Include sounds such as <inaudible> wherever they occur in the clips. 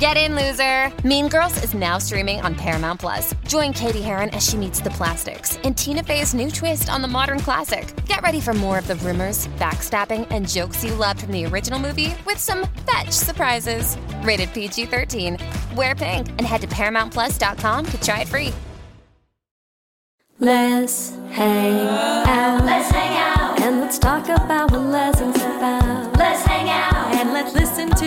Get in, loser! Mean Girls is now streaming on Paramount Plus. Join Cady Heron as she meets the plastics in Tina Fey's new twist on the modern classic. Get ready for more of the rumors, backstabbing, and jokes you loved from the original movie with some fetch surprises. Rated PG 13. Wear pink and head to ParamountPlus.com to try it free. Let's hang out. Let's hang out. And let's talk about what lessons about. Let's hang out. And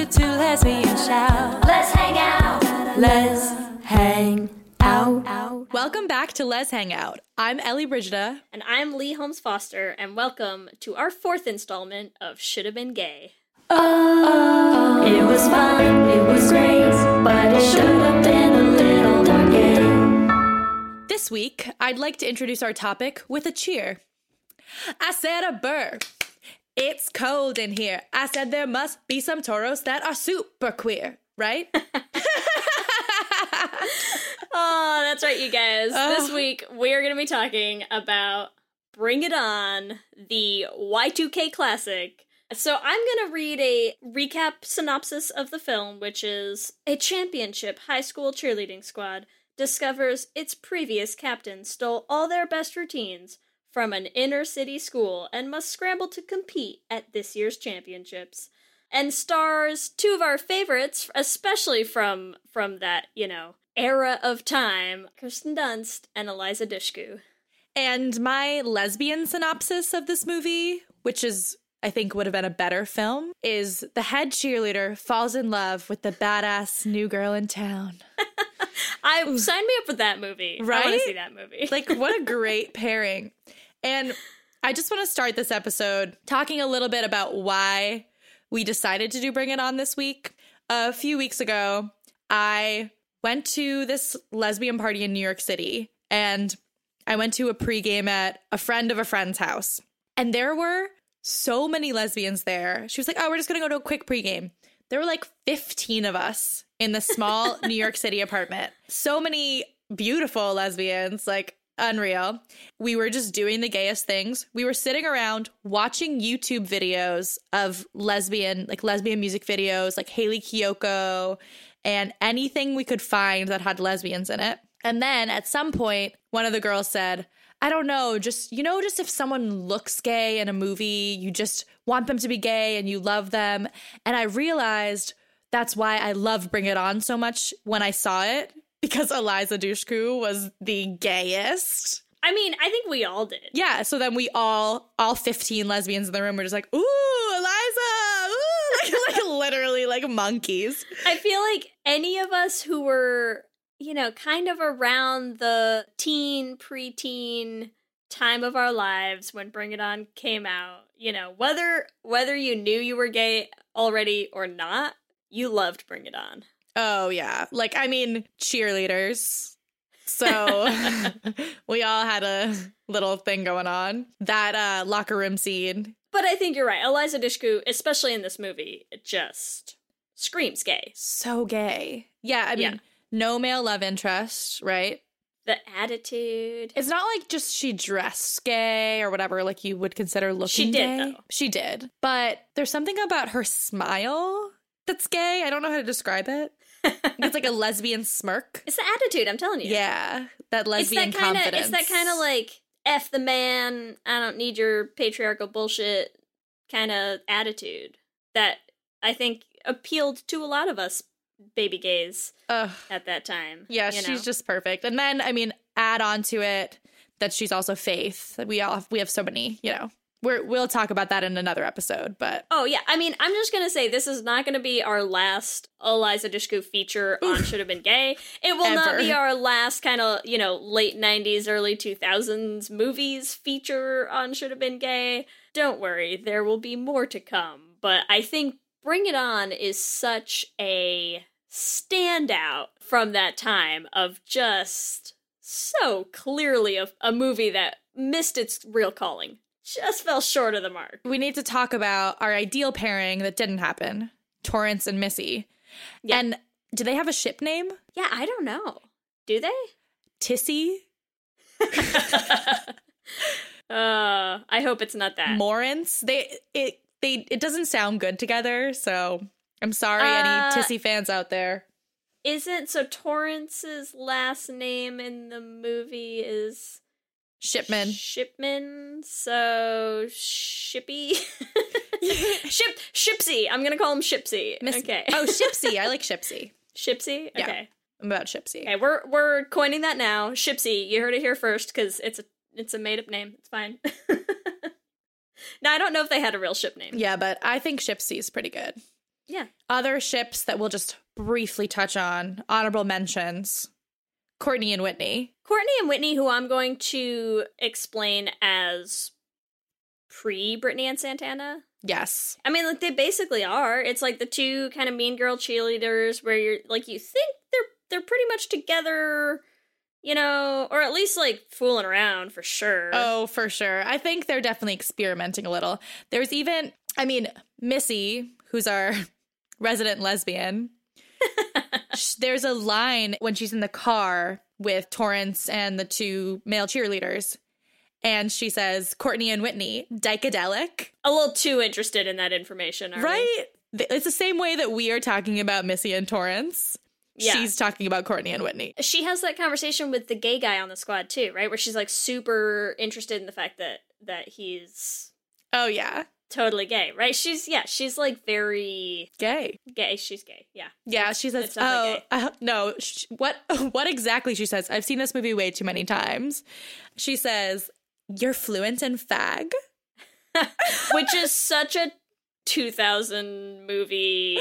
let's to two lesbians shout. Let's hang out. Let's hang out. Welcome back to Lez Hang Out. I'm Ellie Brigida. And I'm Leigh Holmes Foster, and welcome to our fourth installment of Should Have Been Gay. Oh, it was fun, it was great, but it should have been a little more gay. This week, I'd like to introduce our topic with a cheer. I said a burr. It's cold in here. I said there must be some toros that are super queer, right? <laughs> Oh, that's right, you guys. This Oh. week, we're going to be talking about Bring It On, the Y2K classic. So, I'm going to read a recap synopsis of the film, which is a championship high school cheerleading squad discovers its previous captain stole all their best routines from an inner city school and must scramble to compete at this year's championships. And stars two of our favorites especially from from that you know era of time kirsten dunst and eliza dushku and my lesbian synopsis of this movie, which is, I think, would have been a better film, is the head cheerleader falls in love with the badass new girl in town. <laughs> i sign me up for that movie. I want Right? to see that movie. Like what a <laughs> great pairing and i just want to start this episode talking a little bit about why we decided to do bring it on this week. A few weeks ago i went to this lesbian party in new york city and i went to a pregame at a friend of a friend's house. And there were so many lesbians there. She was like oh we're just gonna go to a quick pregame. There were like 15 of us in the small <laughs> New York City apartment. So many beautiful lesbians, like unreal. We were just doing the gayest things. We were sitting around watching YouTube videos of lesbian, like lesbian music videos, like Hayley Kiyoko, and anything we could find that had lesbians in it. And then at some point, one of the girls said, I don't know, just, you know, just if someone looks gay in a movie, you just want them to be gay and you love them. And I realized that's why I love Bring It On so much when I saw it because Eliza Dushku was the gayest. i mean i think we all did Yeah, so then we all, all 15 lesbians in the room were just like, ooh, Eliza, ooh, <laughs> like, like literally like monkeys. i feel like any of us who were you know kind of around the teen preteen time of our lives when bring it on came out you know whether whether you knew you were gay already or not you loved bring it on Oh, yeah. Like, I mean, cheerleaders. So <laughs> <laughs> we all had a little thing going on. That uh, locker room scene. but i think you're right eliza dushku especially in this movie it just screams gay So gay. Yeah, I mean, Yeah. no male love interest, right? the attitude It's not like just she dressed gay or whatever, like you would consider looking She did, gay. though. She did. But there's something about her smile that's gay. I don't know how to describe it. <laughs> It's like a lesbian smirk. It's the attitude, I'm telling you. Yeah, that It's lesbian that kind of confidence. it's that kind of like F the man, I don't need your patriarchal bullshit kind of attitude that I think appealed to a lot of us baby gays Ugh. at that time. Yeah, she's know? just perfect. And then I mean, add on to it that she's also Faith. We all have, we have so many, you know. We're we'll talk about that in another episode, but Oh yeah, I mean, I'm just gonna say this is not gonna be our last Eliza Dushku feature on Should Have Been Gay. It will not be our last kind of you know late '90s, early 2000s movies feature on Should Have Been Gay. Don't worry, there will be more to come. But I think Bring It On is such a standout from that time of just so clearly a, a movie that missed its real calling. Just fell short of the mark. we need to talk about our ideal pairing that didn't happen. Torrance and Missy. Yeah. And do they have a ship name? Yeah, I don't know. Do they? Tissy? <laughs> Uh, I hope it's not that. Morance? They it they it doesn't sound good together, so I'm sorry Uh, any Tissy fans out there. Isn't so Torrance's last name in the movie is Shipman. Shipman, so Shippy. <laughs> Ship Shipsy. I'm gonna call him Shipsy. Miss- okay. Oh, Shipsy. I like <laughs> Shipsy. Shipsy? Yeah. Okay. I'm about Shipsy. Okay, we're we're coining that now. Shipsy. You heard it here first because it's a it's a made up name. It's fine. <laughs> now I don't know if they had a real ship name. Yeah, but I think Shipsy is pretty good. Yeah. Other ships that we'll just briefly touch on, honorable mentions Courtney and Whitney. Courtney and Whitney, who I'm going to explain as pre Brittany and Santana. Yes. I mean, like they basically are. It's like the two kind of mean girl cheerleaders where you're like you think they're they're pretty much together, you know, or at least like fooling around for sure. Oh, for sure. I think they're definitely experimenting a little. There's even, I mean, Missy, who's our <laughs> resident lesbian, there's a line when she's in the car with Torrance and the two male cheerleaders. And she says, Courtney and Whitney, dyke-a-delic. A little too interested in that information, we? Right? Th- It's the same way that we are talking about Missy and Torrance. Yeah. She's talking about Courtney and Whitney. She has that conversation with the gay guy on the squad too, right? Where she's like super interested in the fact that that he's Oh, yeah. Totally gay, right? She's yeah, she's like very Gay. gay. She's gay, yeah. Yeah, she says, "Oh, uh, <laughs> no, sh- what <laughs> what exactly?" She says, "I've seen this movie way too many times." She says, "You're fluent in fag." <laughs> which is such a 2000 movie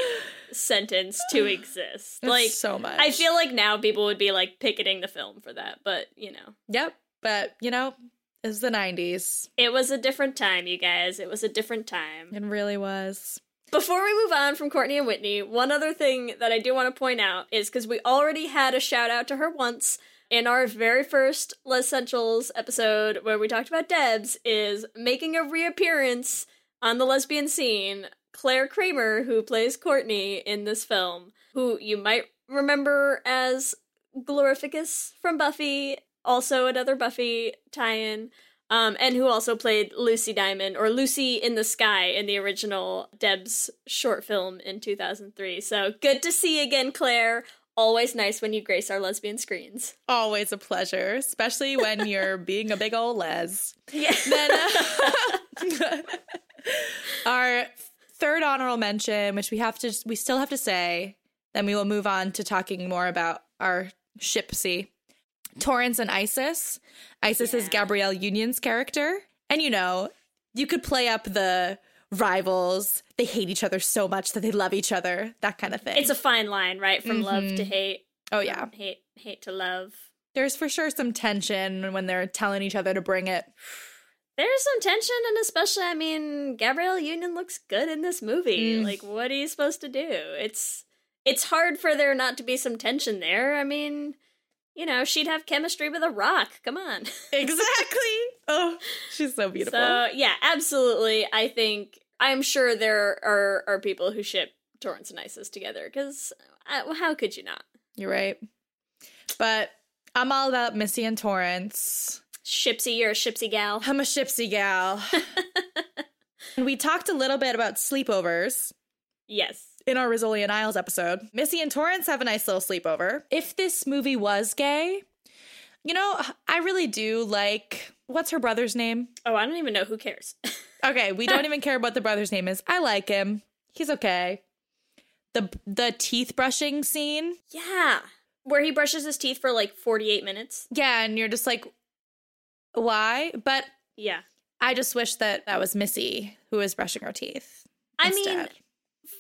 sentence to <sighs> exist. It's like so much. I feel like now people would be like picketing the film for that, but you know, Yep, but you know, it's the '90s. it was a different time, you guys. It was a different time. It really was. Before we move on from Courtney and Whitney, one other thing that I do want to point out is because we already had a shout out to her once in our very first Les Centrals episode where we talked about Debs, is making a reappearance on the lesbian scene. Clare Kramer, who plays Courtney in this film, who you might remember as Glorificus from Buffy, also another Buffy tie in um, and who also played Lucy Diamond or Lucy in the Sky in the original Debs short film in 2003. So good to see you again, Clare. Always nice when you grace our lesbian screens. Always a pleasure, especially when you're <laughs> being a big old les. Yeah. Then uh, <laughs> our third honorable mention, which we have to, we still have to say, then we will move on to talking more about our shipsy. Torrance and Isis. Isis is Yeah. Gabrielle Union's character. And you know, you could play up the rivals. They hate each other so much that they love each other, that kind of thing. it's a fine line, right? From love to hate, oh, yeah. hate, hate to love. There's for sure some tension when they're telling each other to bring it. There's some tension, and especially, I mean, Gabrielle Union looks good in this movie. Mm. Like, what are you supposed to do? It's it's hard for there not to be some tension there. I mean, you know, she'd have chemistry with a rock. Come on. <laughs> Exactly. oh, she's so beautiful. So yeah, absolutely. I think I'm sure there are are people who ship Torrance and Isis together because uh, how could you not? You're right. But I'm all about Missy and Torrance. Shipsy, you're a shipsy gal. I'm a shipsy gal. and <laughs> we talked a little bit about sleepovers. Yes. In our Rizzoli and Isles episode, Missy and Torrance have a nice little sleepover. If this movie was gay, you know, I really do like what's her brother's name? Oh, I don't even know. Who cares? <laughs> Okay, we don't even care what the brother's name is. I like him. He's okay. The the teeth brushing scene. yeah. Where he brushes his teeth for like 48 minutes. Yeah, and you're just like why? But Yeah. I just wish that that was Missy who was brushing her teeth. I mean.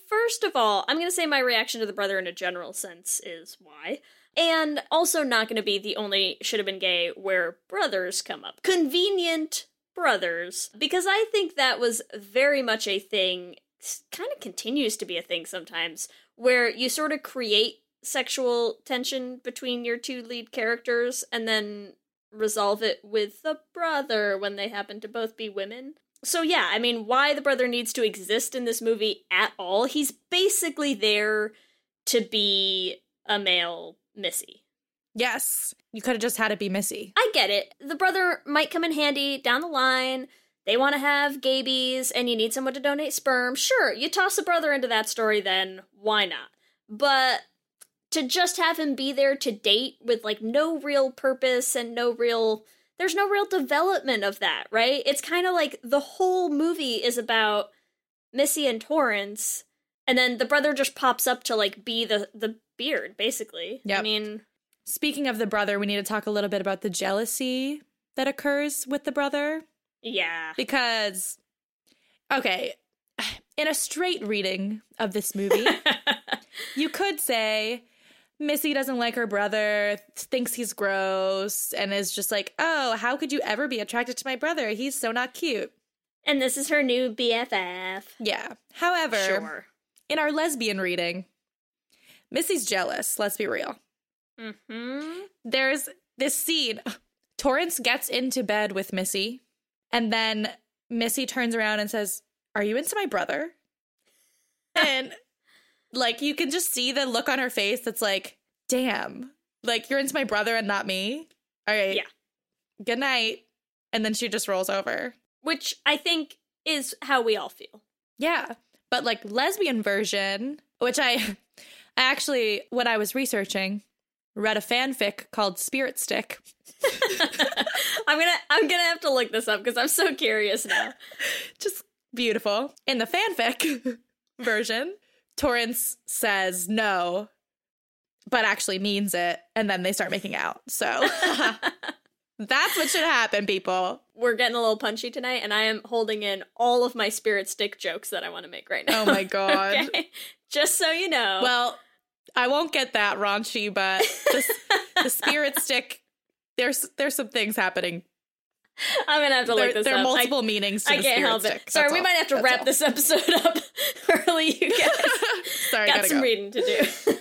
First of all, I'm going to say my reaction to the brother in a general sense is why. And also not going to be the only should have been gay where brothers come up. Convenient brothers. Because I think that was very much a thing, kind of continues to be a thing sometimes, where you sort of create sexual tension between your two lead characters and then resolve it with the brother when they happen to both be women. So yeah, I mean, why the brother needs to exist in this movie at all? He's basically there to be a male Missy. yes, you could have just had it be Missy. I get it. The brother might come in handy down the line. They want to have gabies and you need someone to donate sperm. Sure, you toss the brother into that story then. Why not? But to just have him be there to date with like no real purpose and no real there's no real development of that, right? It's kind of like the whole movie is about Missy and Torrance and then the brother just pops up to like be the the beard basically. Yeah. I mean, Speaking of the brother, we need to talk a little bit about the jealousy that occurs with the brother yeah. because okay, <sighs> in a straight reading of this movie, <laughs> you could say Missy doesn't like her brother, thinks he's gross, and is just like, "Oh, how could you ever be attracted to my brother? He's so not cute." And this is her new BFF. Yeah. However, Sure. in our lesbian reading, Missy's jealous, let's be real. Mm-hmm. there's this scene. Torrance gets into bed with Missy, and then Missy turns around and says, Are you into my brother? <laughs> and like you can just see the look on her face that's like, damn, like you're into my brother and not me. All right. Yeah. Good night. And then she just rolls over. Which I think is how we all feel. Yeah. But like lesbian version, which I <laughs> I actually when I was researching, read a fanfic called Spirit Stick. <laughs> I'm gonna I'm gonna have to look this up because I'm so curious now. <laughs> just beautiful. In the fanfic version, Torrance says no, but actually means it, and then they start making out. So <laughs> that's what should happen, people. We're getting a little punchy tonight, and I am holding in all of my spirit stick jokes that I want to make right now. Oh my <laughs> god. okay? Just so you know. Well, I won't get that raunchy, but the, the spirit <laughs> stick. There's there's some things happening. I'm gonna have to There, look this there are multiple I, meanings to I the can't help stick. it. Sorry, That's we all. might have to That's wrap all. this episode up <laughs> early. You <laughs> guys Sorry, got some go. reading to do.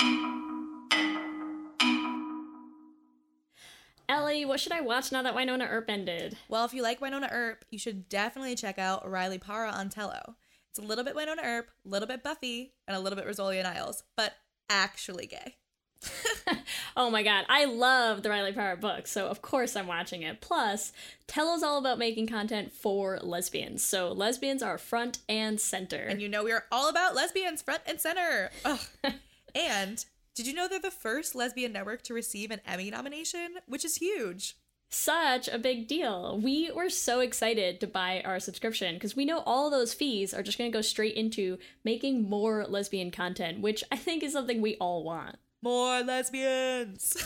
<laughs> Ellie, what should I watch now that Wynonna Earp ended? Well, if you like Wynonna Earp, you should definitely check out Riley Parra on Tello. It's a little bit Wynonna Earp, a little bit Buffy, and a little bit Rizzoli and Isles, but actually gay. <laughs> Oh my god, I love the Riley Parra book, so of course I'm watching it. Plus, Tello's all about making content for lesbians, so lesbians are front and center. And you know we are all about lesbians front and center. <laughs> And did you know they're the first lesbian network to receive an Emmy nomination, which is huge. Such a big deal. We were so excited to buy our subscription because we know all those fees are just going to go straight into making more lesbian content, which I think is something we all want. More lesbians.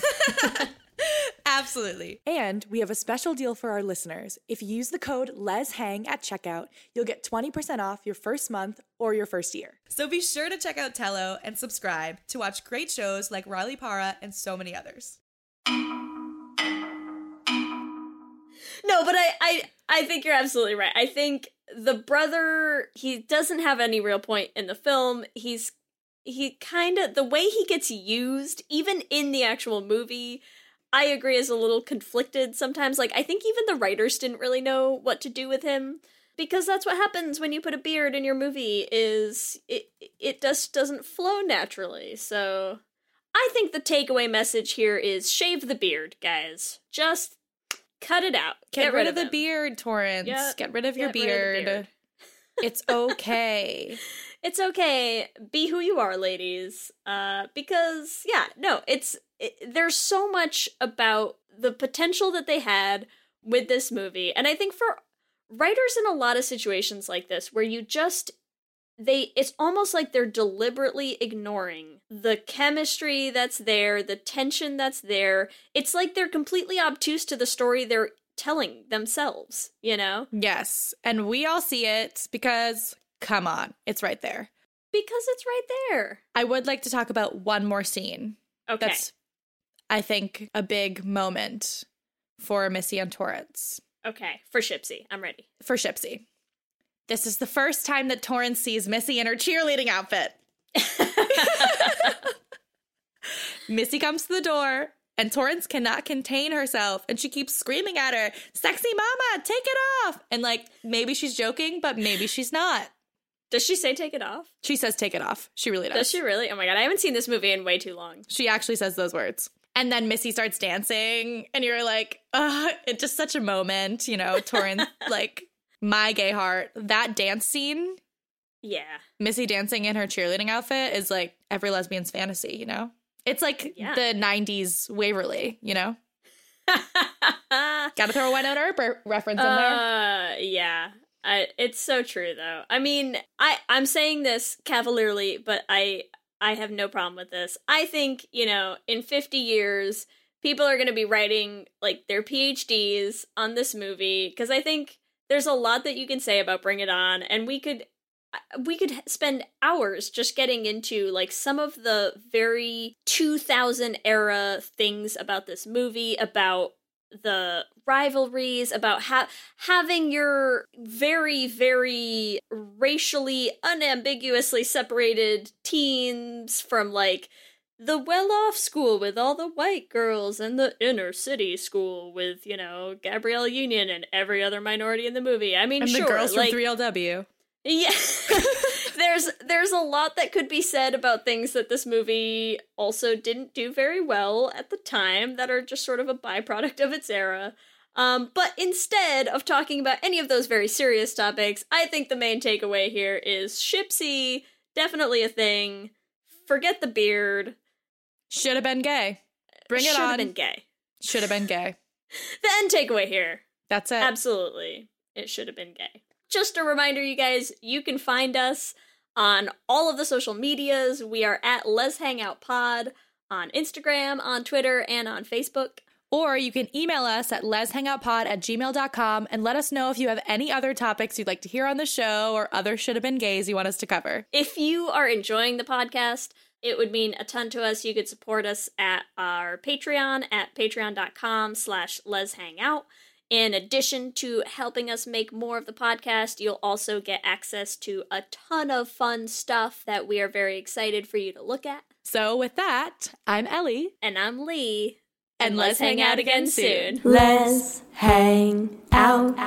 <laughs> Absolutely. And we have a special deal for our listeners. If you use the code LESHANG at checkout, you'll get 20% off your first month or your first year. So be sure to check out Tello and subscribe to watch great shows like Riley Parra and so many others. No, but I, I I think you're absolutely right. I think the brother he doesn't have any real point in the film. He's he kind of the way he gets used even in the actual movie I agree is a little conflicted sometimes. Like I think even the writers didn't really know what to do with him because that's what happens when you put a beard in your movie is it it just doesn't flow naturally. So I think the takeaway message here is shave the beard, guys. Just cut it out. Get, rid, of the beard, Torrance. Yeah, Get rid of your get rid of beard. beard. It's okay. <laughs> it's okay. Be who you are, ladies. Uh, because yeah, no, it's it, there's so much about the potential that they had with this movie, and I think for writers in a lot of situations like this, where you just they it's almost like they're deliberately ignoring the chemistry that's there, the tension that's there. It's like they're completely obtuse to the story they're telling themselves, you know? Yes. And we all see it because, come on, it's right there. Because it's right there. I would like to talk about one more scene. Okay. That's, I think, a big moment for Missy and Torrance. okay, for Shipsy. I'm ready. For Shipsy. This is the first time that Torrance sees Missy in her cheerleading outfit. <laughs> Missy comes to the door, and Torrance cannot contain herself, and she keeps screaming at her, Sexy mama, take it off. And like, maybe she's joking, but maybe she's not. Does she say take it off? She says, Take it off. She really does. Does she really? Oh my god, I haven't seen this movie in way too long. She actually says those words. And then Missy starts dancing, and you're like, uh, it's just such a moment, you know, Torrance, <laughs> like, my gay heart. That dance scene, Yeah. Missy dancing in her cheerleading outfit, is like every lesbian's fantasy, you know? It's like Yeah. the 90s Waverly, you know? <laughs> Gotta throw a Wynonna Earp re- reference in there. Uh, yeah. I, it's so true though. I mean, I I'm saying this cavalierly, but I I have no problem with this. I think, you know, in 50 years, people are going to be writing like their PhDs on this movie because I think there's a lot that you can say about Bring It On and we could we could spend hours just getting into like some of the very 2000 era things about this movie about the rivalries about ha- having your very very racially unambiguously separated teens from like the well-off school with all the white girls and the inner city school with you know Gabrielle Union and every other minority in the movie. I mean, and sure, the girls like, from 3LW. yeah. <laughs> there's there's a lot that could be said about things that this movie also didn't do very well at the time that are just sort of a byproduct of its era. Um, but instead of talking about any of those very serious topics, I think the main takeaway here is Shipsy, definitely a thing. Forget the beard. Should have been gay. Bring it Should have on. been gay. Should have been gay. <laughs> The end takeaway here That's it. Absolutely. It should have been gay. Just a reminder, you guys, you can find us on all of the social medias. We are at Lez Hangout Pod on Instagram, on Twitter, and on Facebook. Or you can email us at lezhangoutpod at gmail.com and let us know if you have any other topics you'd like to hear on the show or other should have been gays you want us to cover. If you are enjoying the podcast, it would mean a ton to us. You could support us at our Patreon at patreon.com slash lezhangout. In addition to helping us make more of the podcast, you'll also get access to a ton of fun stuff that we are very excited for you to look at. So with that, I'm Ellie. And I'm Leigh. And let's hang out again soon. Let's hang out.